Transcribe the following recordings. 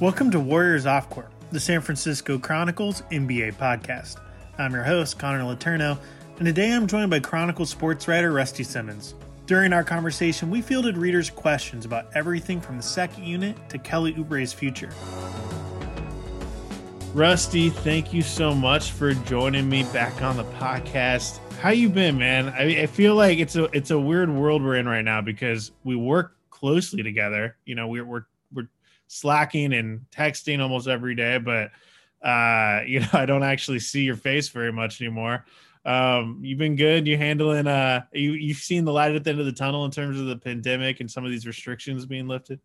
Welcome to Warriors Off Court, the San Francisco Chronicles NBA podcast. I'm your host, Connor Letourneau, and today I'm joined by Chronicle sports writer Rusty Simmons. During our conversation, we fielded readers' questions about everything from the second unit to Kelly Oubre's future. Rusty, thank you so much for joining me back on the podcast. How you been, man? I, I feel like it's a it's a weird world we're in right now because we work closely together. You know, we're we're we're slacking and texting almost every day, but uh, you know, I don't actually see your face very much anymore. Um, you've been good. You're handling uh you you've seen the light at the end of the tunnel in terms of the pandemic and some of these restrictions being lifted?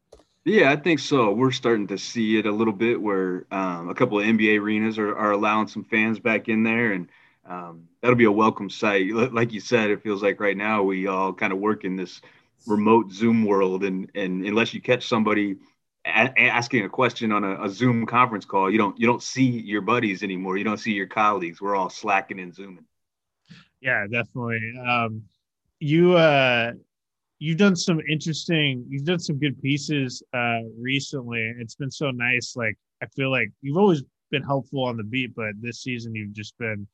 Yeah, I think so. We're starting to see it a little bit where um, a couple of NBA arenas are, are allowing some fans back in there, and um, that'll be a welcome sight. Like you said, it feels like right now we all kind of work in this remote Zoom world, and and unless you catch somebody a- asking a question on a, a, Zoom conference call, you don't you don't see your buddies anymore. You don't see your colleagues. We're all slacking and zooming. Yeah, definitely. Um, you uh, you've done some interesting. You've done some good pieces uh, recently. It's been so nice. Like I feel like you've always been helpful on the beat, but this season you've just been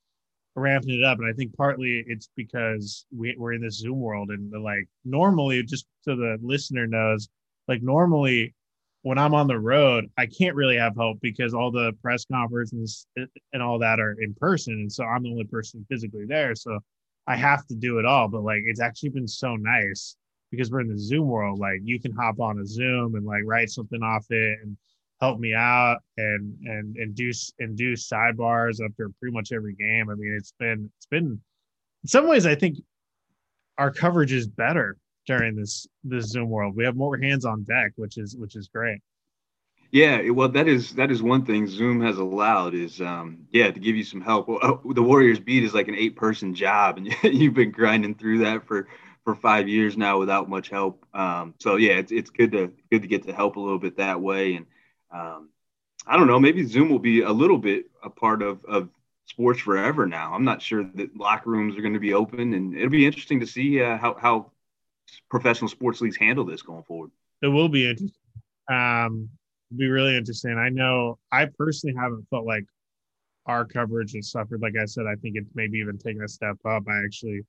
ramping it up. And I think partly it's because we, we're in this Zoom world, and like normally, just so the listener knows, like normally when I'm on the road, I can't really have help because all the press conferences and all that are in person. And so I'm the only person physically there. So I have to do it all. But like, it's actually been so nice because we're in the Zoom world. Like, you can hop on a Zoom and like write something off it and help me out and, and, do, and do sidebars after pretty much every game. I mean, it's been, it's been, in some ways, I think our coverage is better during this this Zoom world. We have more hands on deck, which is which is great. Yeah, well, that is that is one thing Zoom has allowed is um, yeah to give you some help. Well, uh, the Warriors beat is like an eight person job, and you've been grinding through that for for five years now without much help. Um, so yeah, it's it's good to good to get to help a little bit that way. And um, I don't know, maybe Zoom will be a little bit a part of of sports forever now. I'm not sure that locker rooms are going to be open, and it'll be interesting to see uh, how how professional sports leagues handle this going forward. It will be interesting. Um, be really interesting. I know I personally haven't felt like our coverage has suffered. Like I said, I think it's maybe even taken a step up. I actually,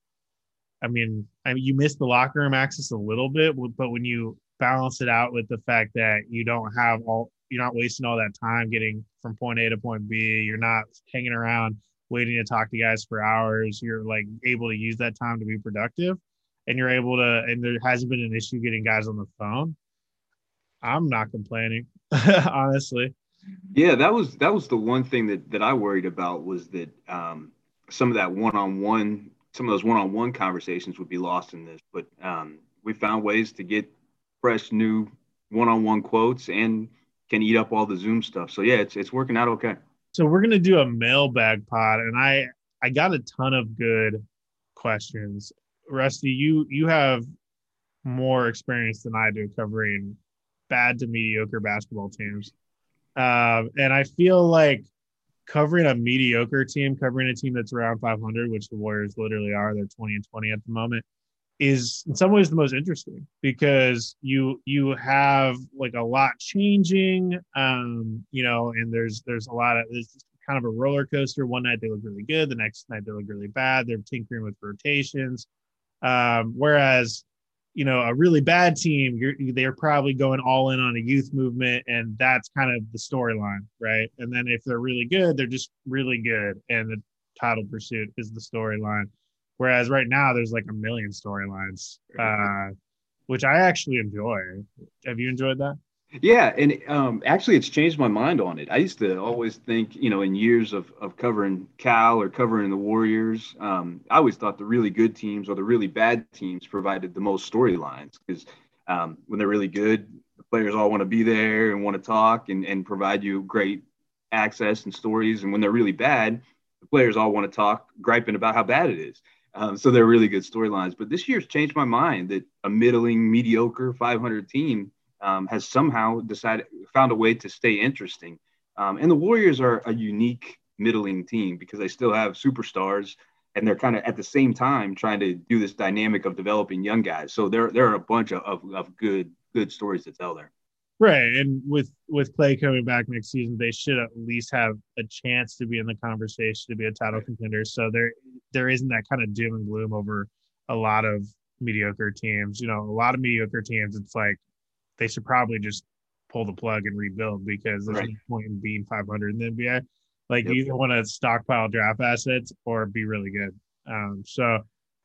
I mean, I mean, you miss the locker room access a little bit, but when you balance it out with the fact that you don't have all, you're not wasting all that time getting from point A to point B. You're not hanging around waiting to talk to guys for hours. You're like able to use that time to be productive and you're able to, and there hasn't been an issue getting guys on the phone, I'm not complaining, honestly. Yeah, that was that was the one thing that that I worried about was that um, some of that one-on-one, some of those one-on-one conversations would be lost in this. But um, we found ways to get fresh, new one-on-one quotes and can eat up all the Zoom stuff. So yeah, it's it's working out okay. So we're gonna do a mailbag pod, and I I got a ton of good questions Rusty, you you have more experience than I do covering bad to mediocre basketball teams, um, and I feel like covering a mediocre team, covering a team that's around 500, which the Warriors literally are, they're 20 and 20 at the moment, is in some ways the most interesting because you you have like a lot changing, um, you know, and there's there's a lot of there's kind of a roller coaster. One night they look really good, the next night they look really bad. They're tinkering with rotations. Um, whereas, you know, a really bad team, you're, they're probably going all in on a youth movement, and that's kind of the storyline, right? And then if they're really good, they're just really good, and the title pursuit is the storyline. Whereas right now, there's like a million storylines, uh, which I actually enjoy. Have you enjoyed that? Yeah, and um, actually, it's changed my mind on it. I used to always think, you know, in years of, of covering Cal or covering the Warriors, um, I always thought the really good teams or the really bad teams provided the most storylines because um, when they're really good, the players all want to be there and want to talk and, and provide you great access and stories. And when they're really bad, the players all want to talk, griping about how bad it is. Um, so they're really good storylines. But this year's changed my mind that a middling, mediocre 500 team um, has somehow decided found a way to stay interesting. Um, and the Warriors are a unique middling team because they still have superstars and they're kind of at the same time trying to do this dynamic of developing young guys. So there there are a bunch of, of, of good good stories to tell there. Right, and with with Klay coming back next season, they should at least have a chance to be in the conversation to be a title contender. So there there isn't that kind of doom and gloom over a lot of mediocre teams. You know, a lot of mediocre teams, it's like they should probably just pull the plug and rebuild because there's right. no point in being 500 in the NBA. Like yep. you either want to stockpile draft assets or be really good. Um, so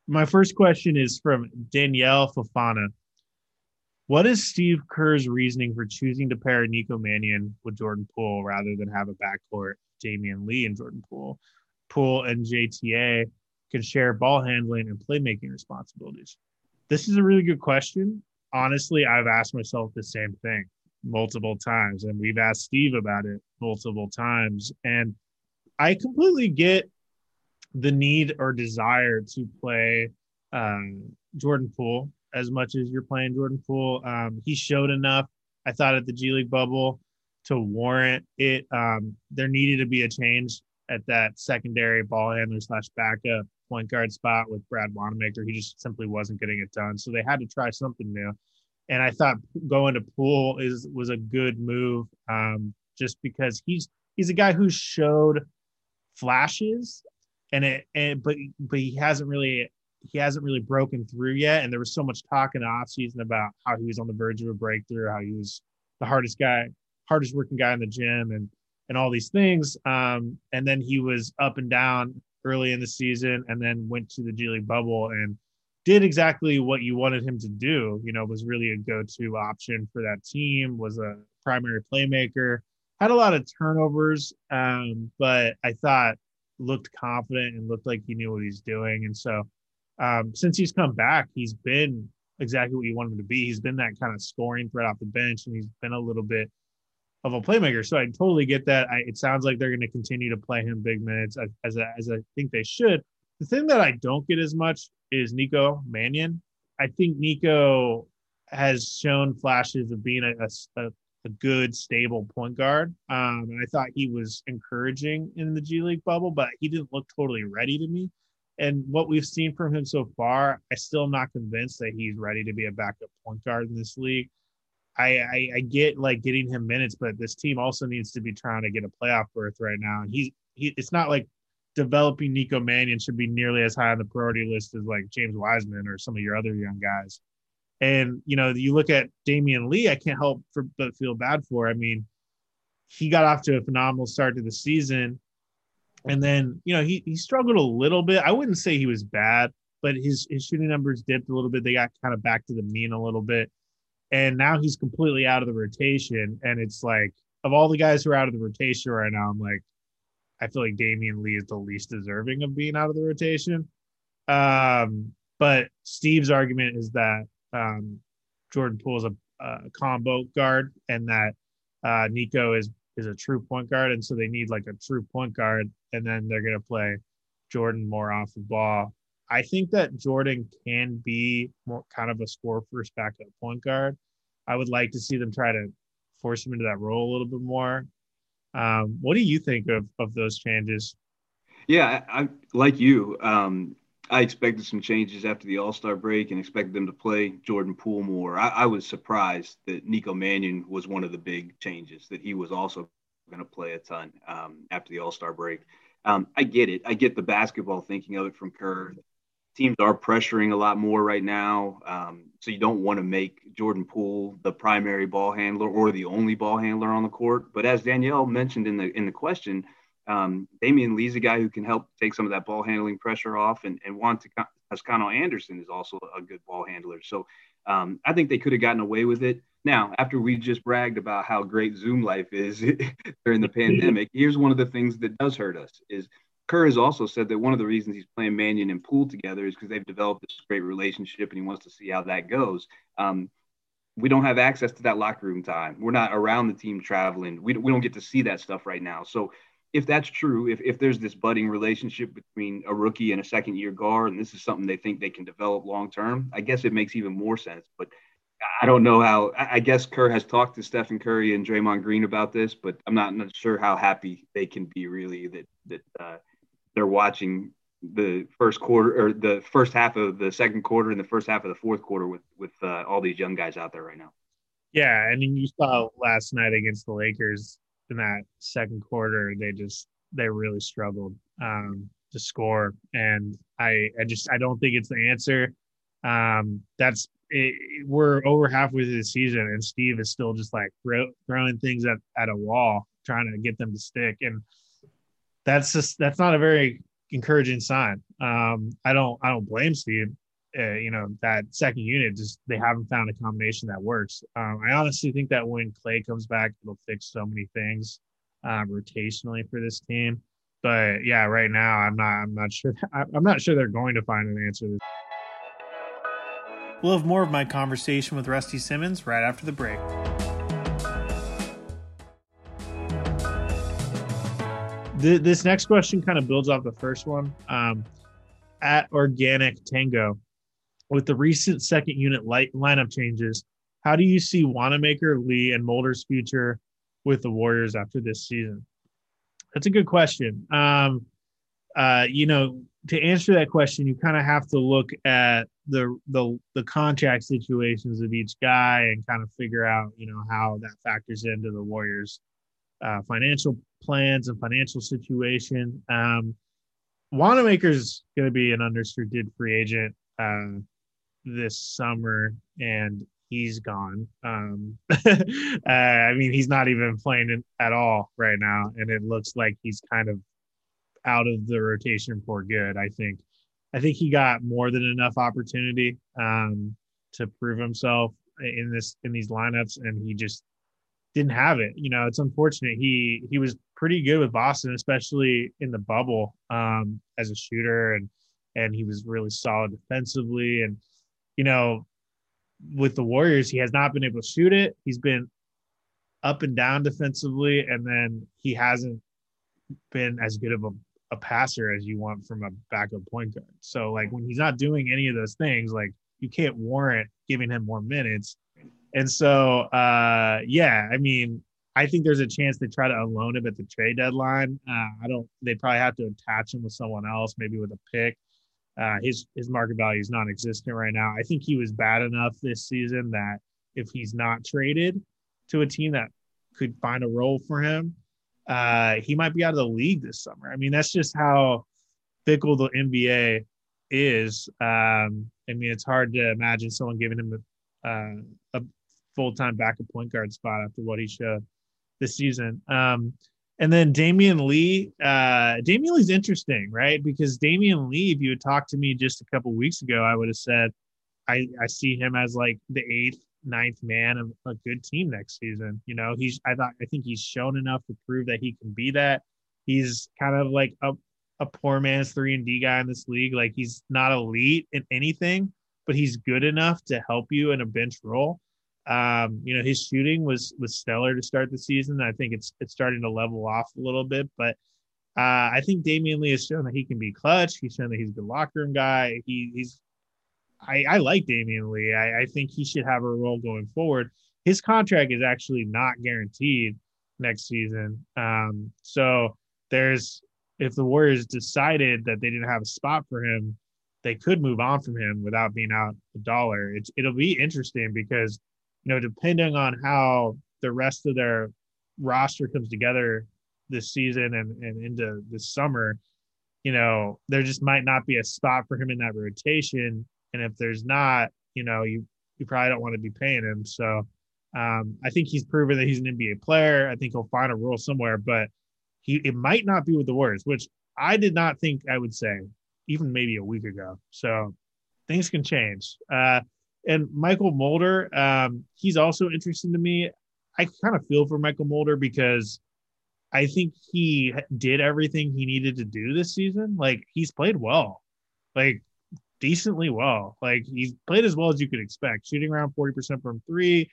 my first question is from Danielle Fafana. What is Steve Kerr's reasoning for choosing to pair Nico Mannion with Jordan Poole rather than have a backcourt Damion Lee and Jordan Poole? Poole and JTA can share ball handling and playmaking responsibilities. This is a really good question. Honestly, I've asked myself the same thing multiple times, and we've asked Steve about it multiple times. And I completely get the need or desire to play um, Jordan Poole as much as you're playing Jordan Poole. Um, he showed enough, I thought, at the G League bubble to warrant it. Um, there needed to be a change at that secondary ball handler slash backup point guard spot with Brad Wanamaker. He just simply wasn't getting it done. So they had to try something new. And I thought going to Poole is was a good move, um, just because he's he's a guy who showed flashes, and it and but but he hasn't really he hasn't really broken through yet. And there was so much talk in the offseason about how he was on the verge of a breakthrough, how he was the hardest guy, hardest working guy in the gym, and and all these things. Um, and then he was up and down early in the season, and then went to the G League bubble and did exactly what you wanted him to do. You know, was really a go-to option for that team. Was a primary playmaker. Had a lot of turnovers, um, but I thought looked confident and looked like he knew what he's doing. And so um, since he's come back, he's been exactly what you want him to be. He's been that kind of scoring threat off the bench, and he's been a little bit of a playmaker. So I totally get that. I, it sounds like they're going to continue to play him big minutes as, as, I think they should. The thing that I don't get as much is Nico Mannion. I think Nico has shown flashes of being a, a, a good, stable point guard. Um, and I thought he was encouraging in the G League bubble, but he didn't look totally ready to me. And what we've seen from him so far, I still am not convinced that he's ready to be a backup point guard in this league. I, I, I get like getting him minutes, but this team also needs to be trying to get a playoff berth right now. And he's he, it's not like developing Nico Mannion should be nearly as high on the priority list as like James Wiseman or some of your other young guys. And you know, you look at Damion Lee, I can't help for, but feel bad for. I mean, he got off to a phenomenal start to the season, and then, you know, he, he struggled a little bit. I wouldn't say he was bad, but his, his shooting numbers dipped a little bit. They got kind of back to the mean a little bit. And now he's completely out of the rotation. And it's like, of all the guys who are out of the rotation right now, I'm like, I feel like Damion Lee is the least deserving of being out of the rotation. Um, but Steve's argument is that um, Jordan Poole is a, a combo guard and that uh, Nico is is a true point guard, and so they need like a true point guard, and then they're gonna play Jordan more off the ball. I think that Jordan can be more kind of a score first backup point guard. I would like to see them try to force him into that role a little bit more. Um, what do you think of of those changes? Yeah, I, I like you. Um, I expected some changes after the All Star break and expected them to play Jordan Poole more. I, I, was surprised that Nico Mannion was one of the big changes, that he was also going to play a ton um, after the All Star break. Um, I get it. I get the basketball thinking of it from Kerr. Teams are pressuring a lot more right now. Um, so you don't want to make Jordan Poole the primary ball handler or the only ball handler on the court. But as Danielle mentioned in the in the question, um, Damion Lee's a guy who can help take some of that ball handling pressure off, and, and Juan Toscano Anderson is also a good ball handler. So um, I think they could have gotten away with it. Now, after we just bragged about how great Zoom life is during the pandemic, here's one of the things that does hurt us is Kerr has also said that one of the reasons he's playing Mannion and Poole together is because they've developed this great relationship and he wants to see how that goes. Um, we don't have access to that locker room time. We're not around the team traveling. We, we don't get to see that stuff right now. So if that's true, if, if there's this budding relationship between a rookie and a second year guard, and this is something they think they can develop long term, I guess it makes even more sense. But I don't know how. I guess Kerr has talked to Stephen Curry and Draymond Green about this, but I'm not, not sure how happy they can be really that that uh, they're watching the first quarter or the first half of the second quarter and the first half of the fourth quarter with with uh, all these young guys out there right now. Yeah, and you saw last night against the Lakers in that second quarter, they just they really struggled um, to score, and I I just I don't think it's the answer. Um, that's it, we're over halfway through the season, and Steve is still just like throw, throwing things at, at a wall, trying to get them to stick, and that's just that's not a very encouraging sign. Um, I don't I don't blame Steve uh, you know that second unit just they haven't found a combination that works. Um, I honestly think that when Klay comes back, it'll fix so many things uh, rotationally for this team. But yeah, right now I'm not I'm not sure I'm not sure they're going to find an answer. We'll have more of my conversation with Rusty Simmons right after the break. This next question kind of builds off the first one. Um, at Organic Tango, with the recent second unit light lineup changes, how do you see Wanamaker, Lee, and Mulder's future with the Warriors after this season? That's a good question. Um, uh, you know, to answer that question, you kind of have to look at the, the the contract situations of each guy and kind of figure out, you know, how that factors into the Warriors' uh, financial plans and financial situation. Um, Wanamaker's going to be an unrestricted free agent. Uh, this summer and he's gone. Um, uh, I mean, he's not even playing at all right now, and it looks like he's kind of out of the rotation for good. I think. I think he got more than enough opportunity um, to prove himself in this in these lineups, and he just didn't have it. You know, it's unfortunate. He he was pretty good with Boston, especially in the bubble um, as a shooter, and and he was really solid defensively and you know, with the Warriors, he has not been able to shoot it. He's been up and down defensively, and then he hasn't been as good of a, a passer as you want from a backup point guard. So, like, when he's not doing any of those things, like, you can't warrant giving him more minutes. And so, uh, yeah, I mean, I think there's a chance they try to unload him at the trade deadline. Uh, I don't. They probably have to attach him with someone else, maybe with a pick. Uh, his his market value is non-existent right now. I think he was bad enough this season that if he's not traded to a team that could find a role for him, uh, he might be out of the league this summer. I mean, that's just how fickle the NBA is. Um, I mean, it's hard to imagine someone giving him a, uh, a full-time backup point guard spot after what he showed this season. Um, and then Damion Lee, uh, Damion Lee's interesting, right? Because Damion Lee, if you had talked to me just a couple weeks ago, I would have said I, I see him as like the eighth, ninth man of a good team next season. You know, he's I thought I think he's shown enough to prove that he can be that. He's kind of like a a poor man's three and D guy in this league. Like he's not elite in anything, but he's good enough to help you in a bench role. Um, you know, his shooting was was stellar to start the season. I think it's it's starting to level off a little bit, but uh, I think Damion Lee has shown that he can be clutch. He's shown that he's a good locker room guy. He, he's I, I like Damion Lee. I, I think he should have a role going forward. His contract is actually not guaranteed next season. Um, so there's if the Warriors decided that they didn't have a spot for him, they could move on from him without being out a dollar. It's, it'll be interesting because you know, depending on how the rest of their roster comes together this season and, and into this summer, you know, there just might not be a spot for him in that rotation. And if there's not, you know, you you probably don't want to be paying him. So um, I think he's proven that he's an NBA player. I think he'll find a role somewhere, but he it might not be with the Warriors, which I did not think I would say even maybe a week ago. So things can change. Uh, and Mychal Mulder, um, he's also interesting to me. I kind of feel for Mychal Mulder because I think he did everything he needed to do this season. Like he's played well, like decently well. Like he's played as well as you could expect, shooting around 40% from three.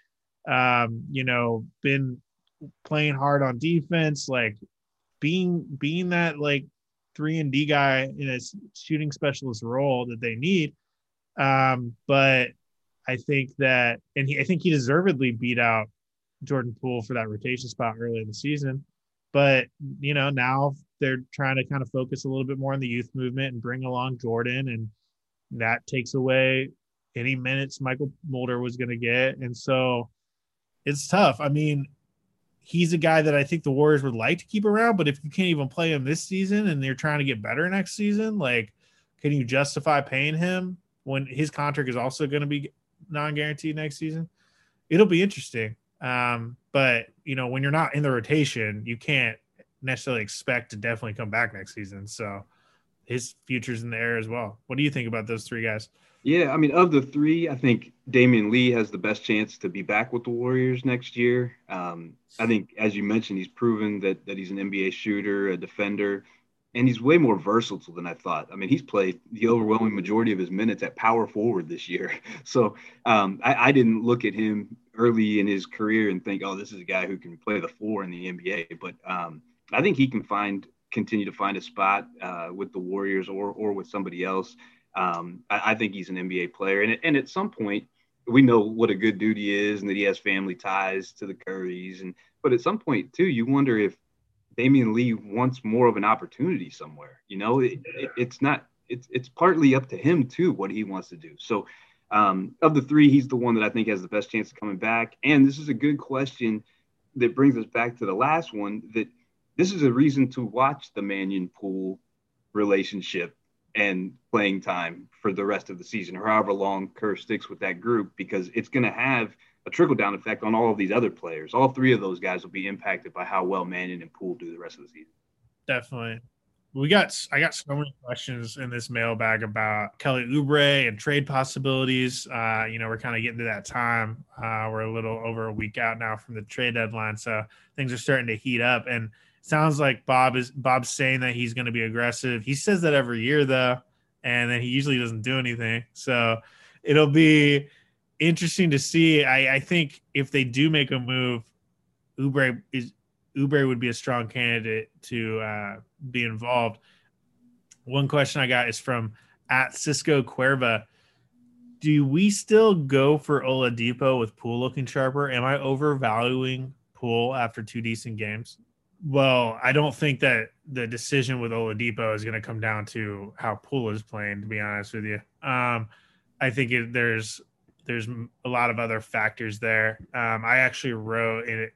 Um, you know, been playing hard on defense, like being being that like three and D guy in a shooting specialist role that they need. Um, but I think that, and he, I think he deservedly beat out Jordan Poole for that rotation spot early in the season. But you know, now they're trying to kind of focus a little bit more on the youth movement and bring along Jordan, and that takes away any minutes Mychal Mulder was going to get. And so, it's tough. I mean, he's a guy that I think the Warriors would like to keep around, but if you can't even play him this season and they're trying to get better next season, like, can you justify paying him when his contract is also going to be non-guaranteed next season? It'll be interesting. Um, but you know, when you're not in the rotation, you can't necessarily expect to definitely come back next season. So his future's in the air as well. What do you think about those three guys? Yeah, I mean, of the three, I think Damion Lee has the best chance to be back with the Warriors next year. Um, I think, as you mentioned, he's proven that that he's an NBA shooter, a defender, and he's way more versatile than I thought. I mean, he's played the overwhelming majority of his minutes at power forward this year. So um, I, I, didn't look at him early in his career and think, oh, this is a guy who can play the floor in the NBA. But um, I think he can find continue to find a spot uh, with the Warriors or or with somebody else. Um, I, I, think he's an NBA player, and and at some point we know what a good dude he is, and that he has family ties to the Currys, and but at some point too, you wonder if Damion Lee wants more of an opportunity somewhere. You know, it, it, it's not. It's it's partly up to him too what he wants to do. So. Um, of the three, he's the one that I think has the best chance of coming back. And this is a good question that brings us back to the last one that this is a reason to watch the Mannion Poole relationship and playing time for the rest of the season, or however long Kerr sticks with that group, because it's going to have a trickle down effect on all of these other players. All three of those guys will be impacted by how well Mannion and Poole do the rest of the season. Definitely. We got I got so many questions in this mailbag about Kelly Oubre and trade possibilities. Uh, you know, we're kind of getting to that time. Uh, we're a little over a week out now from the trade deadline, so things are starting to heat up. And sounds like Bob is Bob's saying that he's going to be aggressive. He says that every year though, and then he usually doesn't do anything. So it'll be interesting to see. I, I think if they do make a move, Oubre is Oubre would be a strong candidate to uh, be involved. One question I got is from at Cisco Cuerva. Do we still go for Oladipo with Poole looking sharper? Am I overvaluing Poole after two decent games? Well, I don't think that the decision with Oladipo is going to come down to how Poole is playing. To be honest with you, um, I think it, there's there's a lot of other factors there. Um, I actually wrote uh,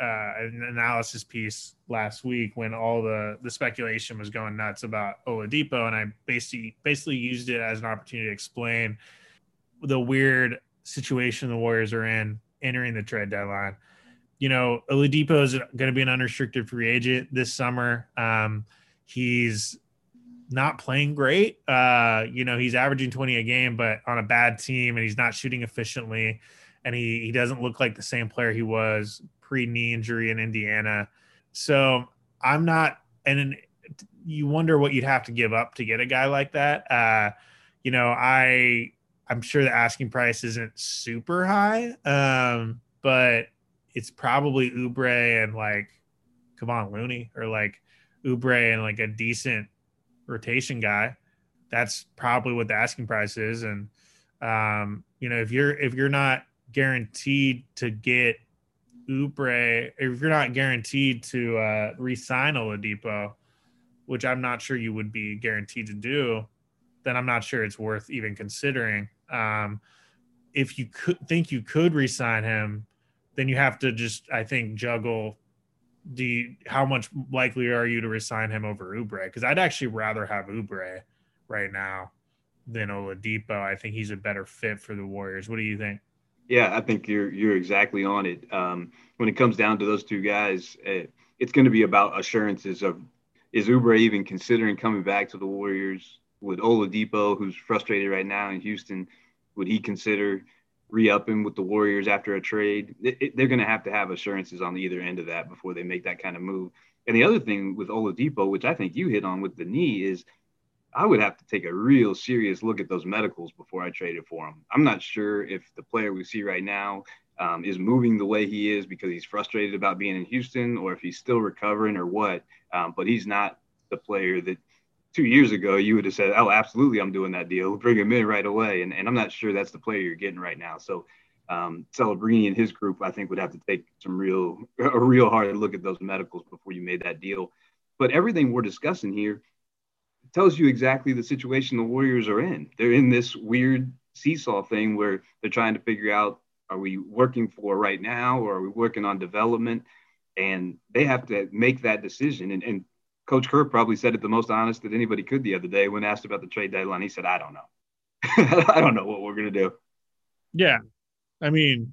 an analysis piece last week when all the the speculation was going nuts about Oladipo, and I basically basically used it as an opportunity to explain the weird situation the Warriors are in entering the trade deadline you know, Oladipo is going to be an unrestricted free agent this summer. Um, he's not playing great. Uh, you know, he's averaging 20 a game, but on a bad team, and he's not shooting efficiently. And he, he doesn't look like the same player he was pre knee injury in Indiana. So I'm not, and you wonder what you'd have to give up to get a guy like that. Uh, you know, I, I'm sure the asking price isn't super high, um, but it's probably Oubre and like Kevon Looney or like Oubre and like a decent rotation guy. That's probably what the asking price is. And um, you know, if you're if you're not guaranteed to get Oubre, if you're not guaranteed to uh, re-sign Oladipo, which I'm not sure you would be guaranteed to do, then I'm not sure it's worth even considering. Um, if you could think you could re-sign him, then you have to just I think juggle the how much likely are you to resign him over Oubre? Because I'd actually rather have Oubre right now than Oladipo. I think he's a better fit for the Warriors. What do you think? Yeah, I think you're you're exactly on it. Um, when it comes down to those two guys, it, eh, it's going to be about assurances of is Oubre even considering coming back to the Warriors? With Oladipo, who's frustrated right now in Houston, would he consider re-upping with the Warriors after a trade, it, it, they're going to have to have assurances on either end of that before they make that kind of move. And the other thing with Oladipo, which I think you hit on with the knee, is I would have to take a real serious look at those medicals before I traded for him. I'm not sure if the player we see right now um, is moving the way he is because he's frustrated about being in Houston, or if he's still recovering, or what. Um, but he's not the player that two years ago, you would have said, "Oh, absolutely, I'm doing that deal. Bring him in right away." And, and I'm not sure that's the player you're getting right now. So, um, Celebrini and his group, I think, would have to take some real, a real hard look at those medicals before you made that deal. But everything we're discussing here tells you exactly the situation the Warriors are in. They're in this weird seesaw thing where they're trying to figure out are we working for right now, or are we working on development? And they have to make that decision. And, and Coach Kerr probably said it the most honest that anybody could the other day when asked about the trade deadline. He said, "I don't know. I don't know what we're going to do." Yeah, I mean,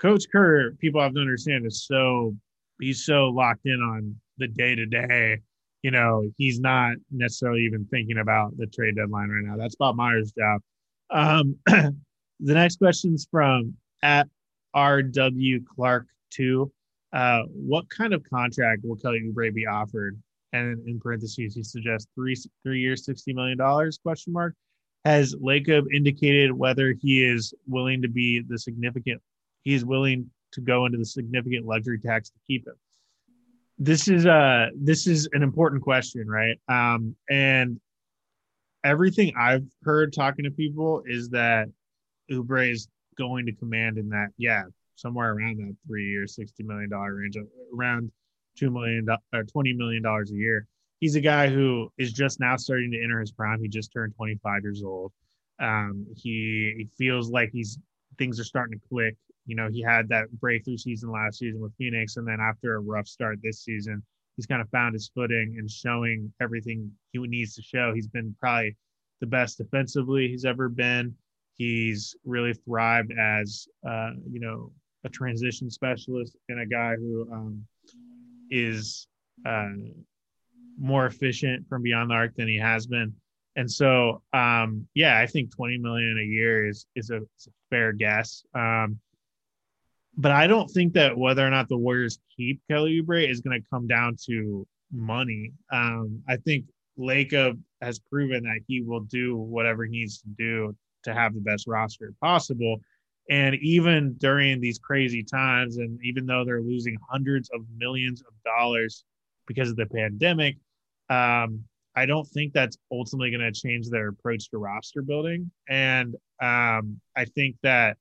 Coach Kerr, people have to understand, is so he's so locked in on the day to day. You know, he's not necessarily even thinking about the trade deadline right now. That's Bob Myers' job. Um, the next question is from at RW Clark two. Uh, what kind of contract will Kelly Oubre be offered? And in parentheses, he suggests three three years, sixty million dollars? Question mark. Has Lacob indicated whether he is willing to be the significant? He is willing to go into the significant luxury tax to keep him. This is uh this is an important question, right? Um, and everything I've heard talking to people is that Oubre is going to command in that, yeah, somewhere around that three year, sixty million dollar range, around two million or twenty million dollars a year. He's a guy who is just now starting to enter his prime. He just turned 25 years old. Um, he, he feels like he's things are starting to click. You know, he had that breakthrough season last season with Phoenix, and then after a rough start this season, he's kind of found his footing and showing everything he needs to show. He's been probably the best defensively he's ever been. He's really thrived as, uh, you know, a transition specialist and a guy who um, is uh, more efficient from beyond the arc than he has been. And so, um, yeah, I think 20 million a year is is a, is a fair guess. Um, but I don't think that whether or not the Warriors keep Kelly Oubre is going to come down to money. Um, I think Lacob has proven that he will do whatever he needs to do to have the best roster possible. And even during these crazy times, and even though they're losing hundreds of millions of dollars because of the pandemic, um, I don't think that's ultimately going to change their approach to roster building. And um, I think that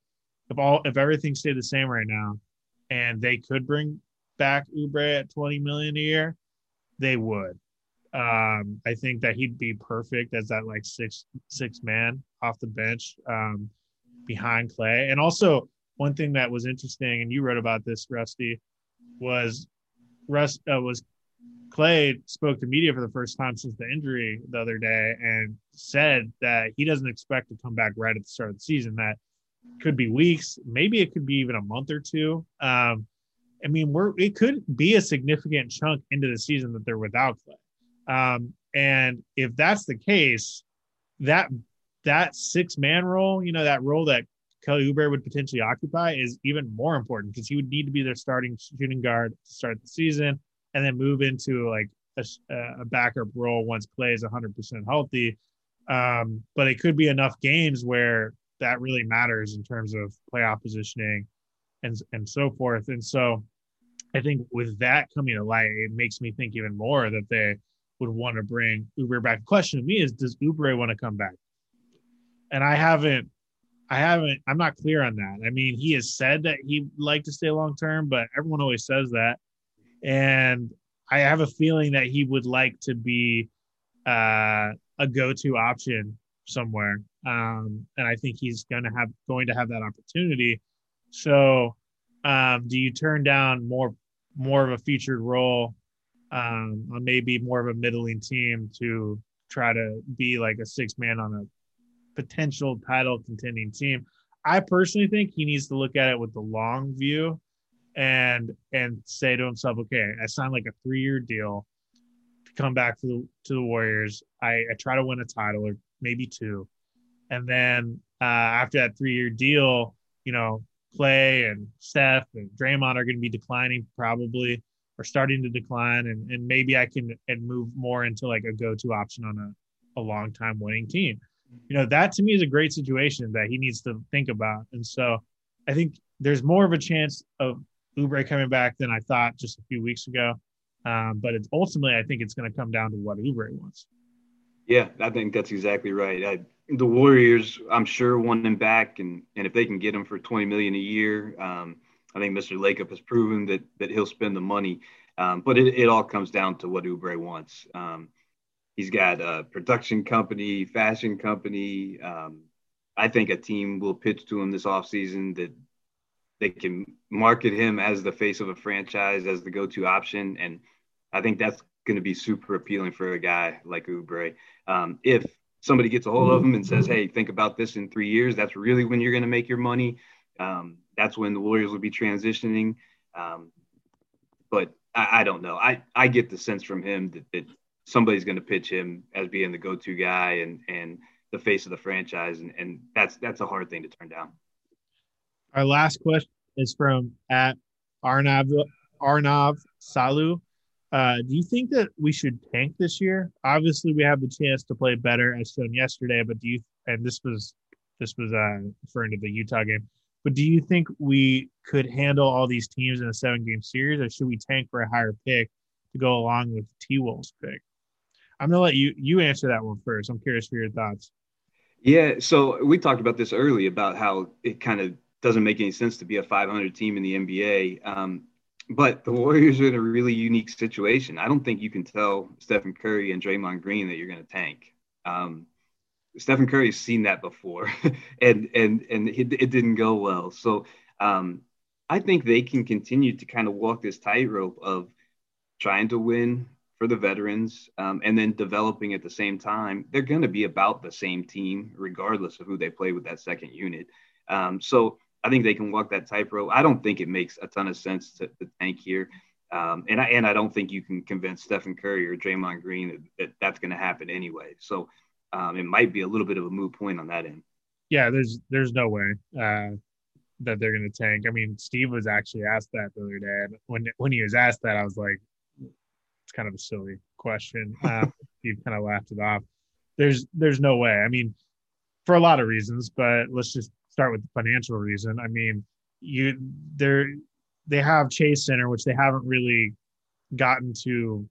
if all if everything stayed the same right now, and they could bring back Oubre at 20 million a year, they would. Um, I think that he'd be perfect as that like six six man off the bench. Um, behind Klay. And also, one thing that was interesting, and you wrote about this, Rusty, was Rust uh, was Klay spoke to media for the first time since the injury the other day and said that he doesn't expect to come back right at the start of the season. That could be weeks, maybe it could be even a month or two. Um, I mean, we're it could be a significant chunk into the season that they're without Klay. Um, and if that's the case, that that six man role, you know, that role that Kelly Oubre would potentially occupy is even more important because he would need to be their starting shooting guard to start the season and then move into like a, a backup role once Klay is 100% healthy. Um, but it could be enough games where that really matters in terms of playoff positioning and, and so forth. And so I think with that coming to light, it makes me think even more that they would want to bring Oubre back. The question to me is, does Oubre want to come back? And I haven't I haven't I'm not clear on that. I mean, he has said that he'd like to stay long term, but everyone always says that. And I have a feeling that he would like to be uh, a go-to option somewhere. Um, and I think he's going to have going to have that opportunity. So, um, do you turn down more more of a featured role um, on maybe more of a middling team to try to be like a six man on a potential title contending team. I personally think he needs to look at it with the long view and and say to himself, okay, I signed like a three year deal to come back to the to the Warriors. I, I try to win a title or maybe two. And then uh, after that three year deal, you know, Klay and Steph and Draymond are going to be declining probably or starting to decline. And, and maybe I can and move more into like a go to option on a, a long time winning team you know, that to me is a great situation that he needs to think about. And so I think there's more of a chance of Oubre coming back than I thought just a few weeks ago. Um, but it's ultimately, I think it's going to come down to what Oubre wants. Yeah, I think that's exactly right. I, the Warriors, I'm sure, want him back, and and if they can get him for 20 million a year, um, I think Mr. Lacob has proven that that he'll spend the money. Um, but it, it all comes down to what Oubre wants. Um, He's got a production company, fashion company. Um, I think a team will pitch to him this offseason that they can market him as the face of a franchise, as the go-to option, and I think that's going to be super appealing for a guy like Oubre. Um, if somebody gets a hold of him and says, "Hey, think about this in three years," that's really when you're going to make your money. Um, that's when the Warriors will be transitioning. Um, but I, I, don't know. I, I get the sense from him that, that somebody's going to pitch him as being the go-to guy and and the face of the franchise, and, and that's that's a hard thing to turn down. Our last question is from at Arnav Arnav Salu. Uh, do you think that we should tank this year? Obviously, we have the chance to play better, as shown yesterday. But do you? And this was this was uh, referring to the Utah game. But do you think we could handle all these teams in a seven game series, or should we tank for a higher pick to go along with T Wolves pick? I'm gonna let you you answer that one first. I'm curious for your thoughts. Yeah, so we talked about this early about how it kind of doesn't make any sense to be a 500 team in the NBA. Um, but the Warriors are in a really unique situation. I don't think you can tell Stephen Curry and Draymond Green that you're going to tank. Um, Stephen Curry's seen that before, and and and it, it, didn't go well. So um, I think they can continue to kind of walk this tightrope of trying to win for the veterans um, and then developing at the same time. They're going to be about the same team, regardless of who they play with that second unit. Um, so I think they can walk that tightrope. I don't think it makes a ton of sense to, to tank here. Um, and I and I don't think you can convince Stephen Curry or Draymond Green that, that that's going to happen anyway. So um, it might be a little bit of a moot point on that end. Yeah, there's there's no way uh, that they're going to tank. I mean, Steve was actually asked that the other day, and when when he was asked that, I was like, it's kind of a silly question. Uh, he kind of laughed it off. There's there's no way. I mean, for a lot of reasons, but let's just start with the financial reason. I mean, you they're they have Chase Center, which they haven't really gotten to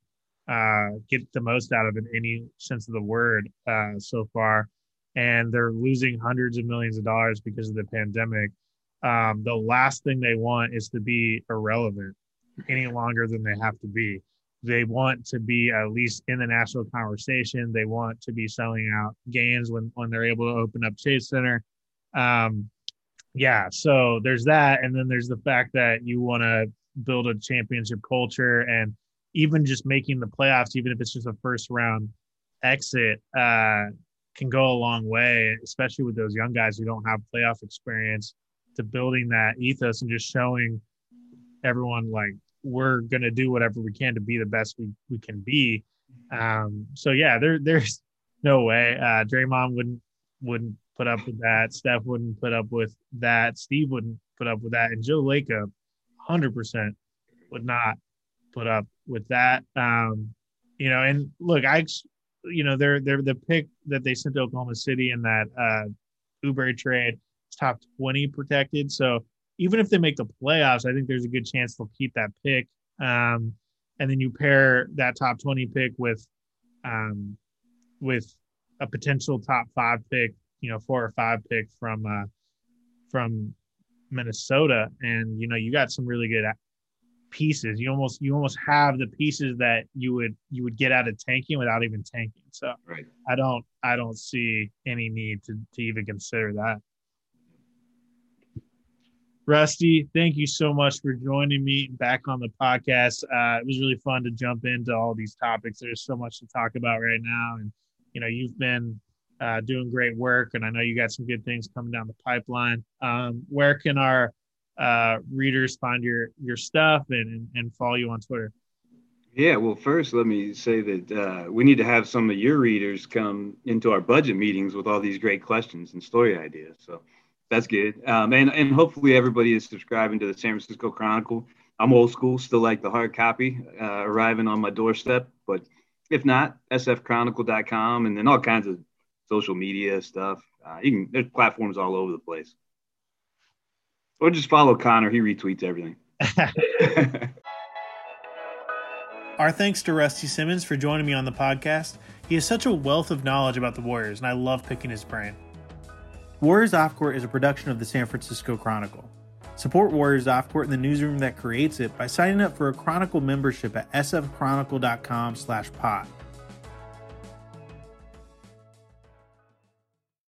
uh, get the most out of in any sense of the word uh, so far, and they're losing hundreds of millions of dollars because of the pandemic. Um, the last thing they want is to be irrelevant any longer than they have to be. They want to be at least in the national conversation. They want to be selling out games when when they're able to open up Chase Center. Um, yeah, so there's that, and then there's the fact that you want to build a championship culture, and even just making the playoffs, even if it's just a first round exit, uh, can go a long way, especially with those young guys who don't have playoff experience, to building that ethos and just showing everyone like we're gonna do whatever we can to be the best we, we can be. Um, so yeah, there there's no way. Uh, Draymond wouldn't wouldn't put up with that. Steph wouldn't put up with that. Steve wouldn't put up with that. And Joe Lacob, 100% would not put up with that. Um, you know, and look, I, you know, they're, they're the pick that they sent to Oklahoma City in that uh, Oubre trade top 20 protected. So even if they make the playoffs, I think there's a good chance they'll keep that pick. Um, and then you pair that top 20 pick with, um, with a potential top five pick you know four or five pick from uh, from Minnesota, and you know you got some really good pieces. You almost you almost have the pieces that you would you would get out of tanking without even tanking. So right. I don't I don't see any need to to even consider that. Rusty, thank you so much for joining me back on the podcast. Uh, it was really fun to jump into all these topics. There's so much to talk about right now, and you know you've been uh, doing great work, and I know you got some good things coming down the pipeline. Um, where can our uh, readers find your your stuff and, and follow you on Twitter? Yeah, well, first let me say that uh, we need to have some of your readers come into our budget meetings with all these great questions and story ideas. So that's good, um, and and hopefully everybody is subscribing to the San Francisco Chronicle. I'm old school, still like the hard copy uh, arriving on my doorstep, but if not, sfchronicle.com and then all kinds of social media stuff. Uh, you can there's platforms all over the place. Or just follow Connor. He retweets everything. Our thanks to Rusty Simmons for joining me on the podcast. He has such a wealth of knowledge about the Warriors, and I love picking his brain. Warriors Off Court is a production of the San Francisco Chronicle. Support Warriors Off Court and the newsroom that creates it by signing up for a Chronicle membership at sfchronicle.com slash pod.